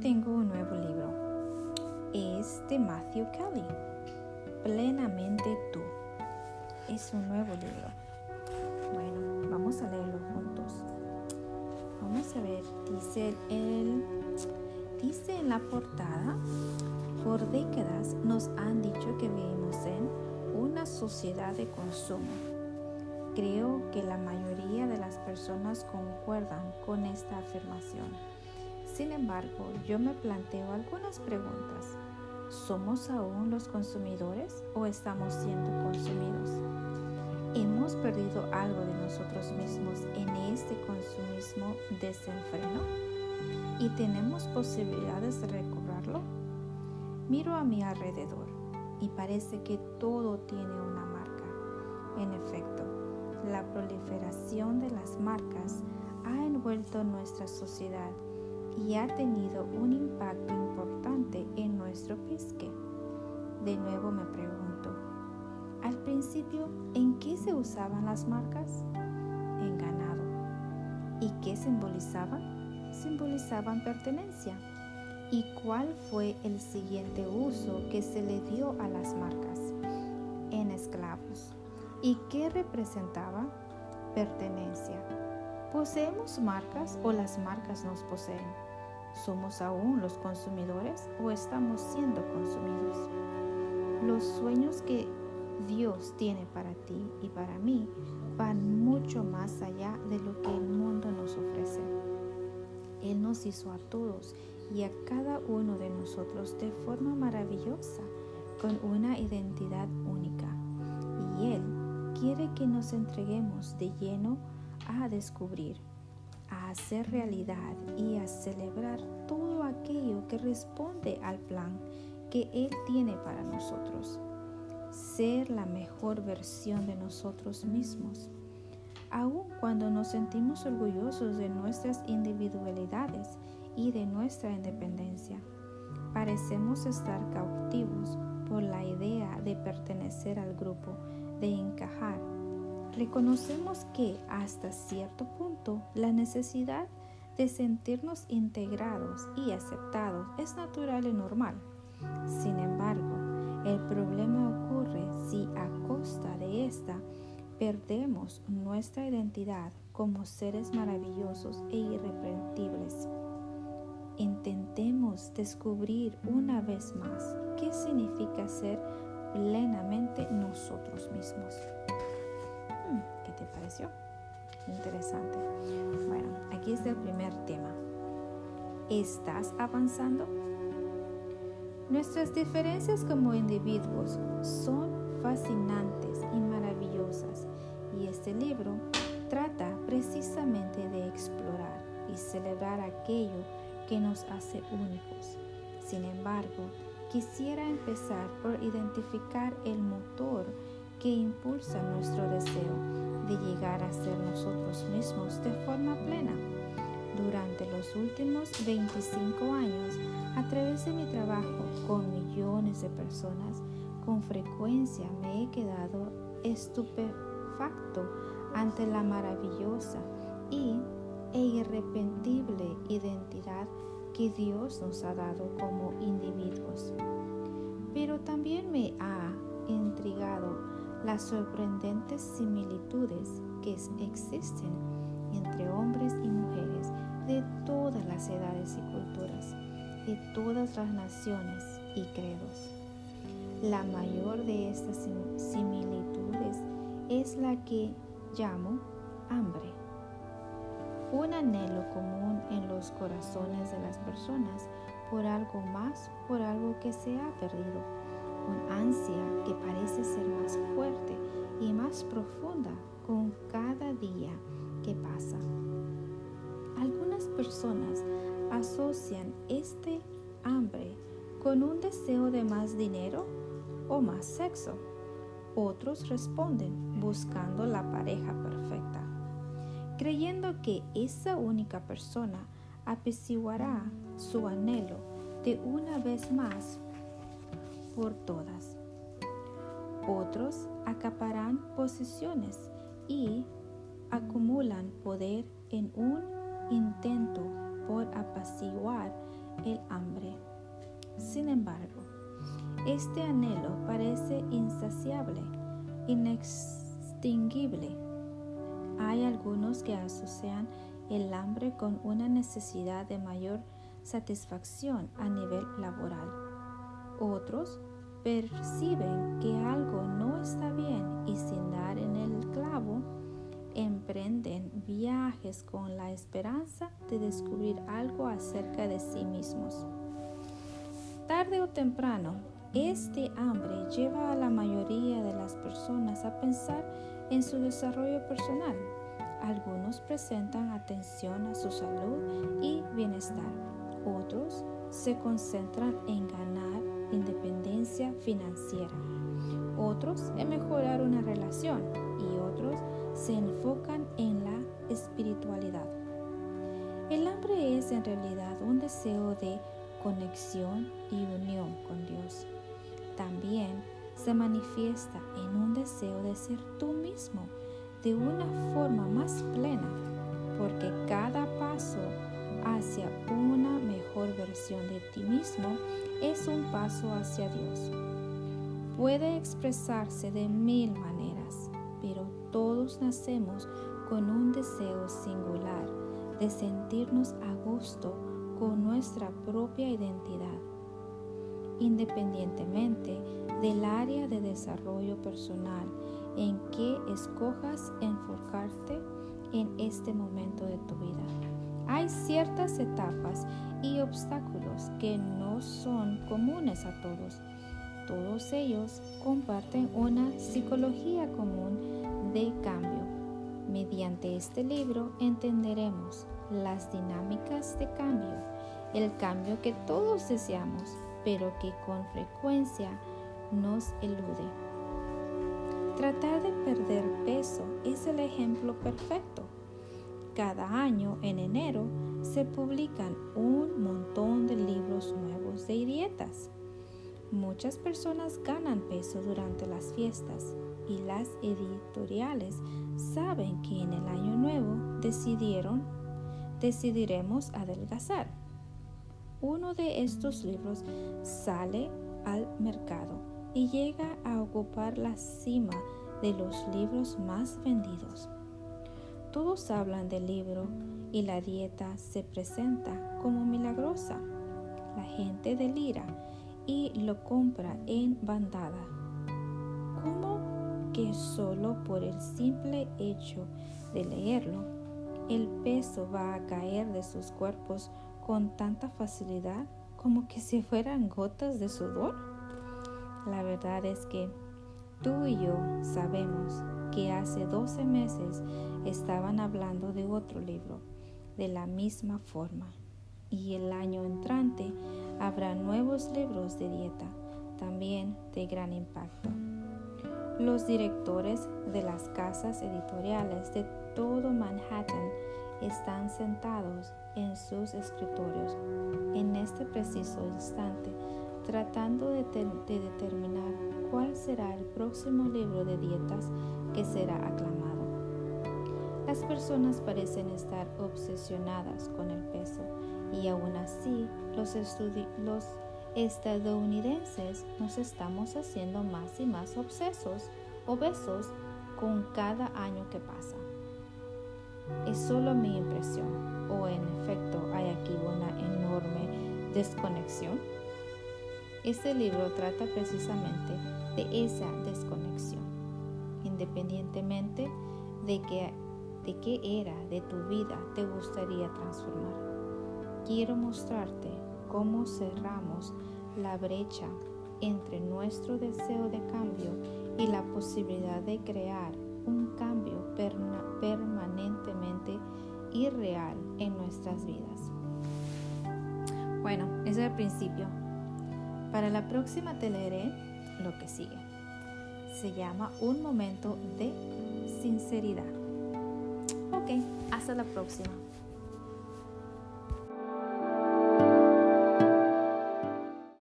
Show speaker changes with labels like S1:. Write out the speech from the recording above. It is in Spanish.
S1: Tengo un nuevo libro. Es de Matthew Kelly. Plenamente tú. Es un nuevo libro. Bueno, vamos a leerlo juntos. Vamos a ver, dice el dice en la portada, por décadas nos han dicho que vivimos en una sociedad de consumo. Creo que la mayoría de las personas concuerdan con esta afirmación. Sin embargo, yo me planteo algunas preguntas. ¿Somos aún los consumidores o estamos siendo consumidos? ¿Hemos perdido algo de nosotros mismos en este consumismo desenfreno? ¿Y tenemos posibilidades de recobrarlo? Miro a mi alrededor y parece que todo tiene una marca. En efecto, la proliferación de las marcas ha envuelto nuestra sociedad y ha tenido un impacto importante en nuestro pisque. De nuevo me pregunto, al principio, ¿en qué se usaban las marcas? En ganado. ¿Y qué simbolizaban? Simbolizaban pertenencia. ¿Y cuál fue el siguiente uso que se le dio a las marcas? En esclavos. ¿Y qué representaba? Pertenencia. ¿Poseemos marcas o las marcas nos poseen? ¿Somos aún los consumidores o estamos siendo consumidos? Los sueños que Dios tiene para ti y para mí van mucho más allá de lo que el mundo nos ofrece. Él nos hizo a todos y a cada uno de nosotros de forma maravillosa, con una identidad única. Y Él quiere que nos entreguemos de lleno a descubrir, a hacer realidad y a celebrar todo aquello que responde al plan que Él tiene para nosotros. Ser la mejor versión de nosotros mismos. Aun cuando nos sentimos orgullosos de nuestras individualidades y de nuestra independencia, parecemos estar cautivos por la idea de pertenecer al grupo, de encajar reconocemos que hasta cierto punto la necesidad de sentirnos integrados y aceptados es natural y normal. Sin embargo, el problema ocurre si a costa de esta perdemos nuestra identidad como seres maravillosos e irreprensibles. Intentemos descubrir una vez más qué significa ser plenamente nosotros mismos pareció? Interesante. Bueno, aquí está el primer tema. ¿Estás avanzando? Nuestras diferencias como individuos son fascinantes y maravillosas y este libro trata precisamente de explorar y celebrar aquello que nos hace únicos. Sin embargo, quisiera empezar por identificar el motor que impulsa nuestro deseo de llegar a ser nosotros mismos de forma plena. Durante los últimos 25 años, a través de mi trabajo con millones de personas, con frecuencia me he quedado estupefacto ante la maravillosa y e irrepentible identidad que Dios nos ha dado como individuos. Pero también me ha intrigado las sorprendentes similitudes que existen entre hombres y mujeres de todas las edades y culturas, de todas las naciones y credos. La mayor de estas similitudes es la que llamo hambre. Un anhelo común en los corazones de las personas por algo más, por algo que se ha perdido con ansia que parece ser más fuerte y más profunda con cada día que pasa. Algunas personas asocian este hambre con un deseo de más dinero o más sexo. Otros responden buscando la pareja perfecta, creyendo que esa única persona apaciguará su anhelo de una vez más por todas. Otros acaparan posiciones y acumulan poder en un intento por apaciguar el hambre. Sin embargo, este anhelo parece insaciable, inextinguible. Hay algunos que asocian el hambre con una necesidad de mayor satisfacción a nivel laboral. Otros perciben que algo no está bien y sin dar en el clavo, emprenden viajes con la esperanza de descubrir algo acerca de sí mismos. Tarde o temprano, este hambre lleva a la mayoría de las personas a pensar en su desarrollo personal. Algunos presentan atención a su salud y bienestar. Otros se concentran en ganar independencia financiera. Otros en mejorar una relación y otros se enfocan en la espiritualidad. El hambre es en realidad un deseo de conexión y unión con Dios también se manifiesta en un deseo de ser tú mismo de una forma más plena, porque cada paso hacia una mejor versión de ti mismo es un paso hacia Dios. Puede expresarse de mil maneras, pero todos nacemos con un deseo singular de sentirnos a gusto con nuestra propia identidad independientemente del área de desarrollo personal en que escojas enfocarte en este momento de tu vida. Hay ciertas etapas y obstáculos que no son comunes a todos. Todos ellos comparten una psicología común de cambio. Mediante este libro entenderemos las dinámicas de cambio, el cambio que todos deseamos pero que con frecuencia nos elude. Tratar de perder peso es el ejemplo perfecto. Cada año, en enero, se publican un montón de libros nuevos de dietas. Muchas personas ganan peso durante las fiestas y las editoriales saben que en el año nuevo decidieron, decidiremos adelgazar uno de estos libros sale al mercado y llega a ocupar la cima de los libros más vendidos. Todos hablan del libro y la dieta se presenta como milagrosa. La gente delira y lo compra en bandada. ¿Cómo que solo por el simple hecho de leerlo, el peso va a caer de sus cuerpos con tanta facilidad como que si fueran gotas de sudor? La verdad es que tú y yo sabemos que hace 12 meses estaban hablando de otro libro de la misma forma y el año entrante habrá nuevos libros de dieta también de gran impacto. Los directores de las casas editoriales de todo Manhattan están sentados en sus escritorios en este preciso instante, tratando de, determinar cuál será el próximo libro de dietas que será aclamado. Las personas parecen estar obsesionadas con el peso y aún así los, los estadounidenses nos estamos haciendo más y más obsesos, obesos con cada año que pasa. ¿Es solo mi impresión o en efecto hay aquí una enorme desconexión? Este libro trata precisamente de esa desconexión, independientemente de, de qué era de tu vida te gustaría transformar. Quiero mostrarte cómo cerramos la brecha entre nuestro deseo de cambio y la posibilidad de crear un cambio permanentemente irreal en nuestras vidas. Bueno, eso es el principio. Para la próxima te leeré lo que sigue. Se llama Un momento de sinceridad. Hasta la próxima.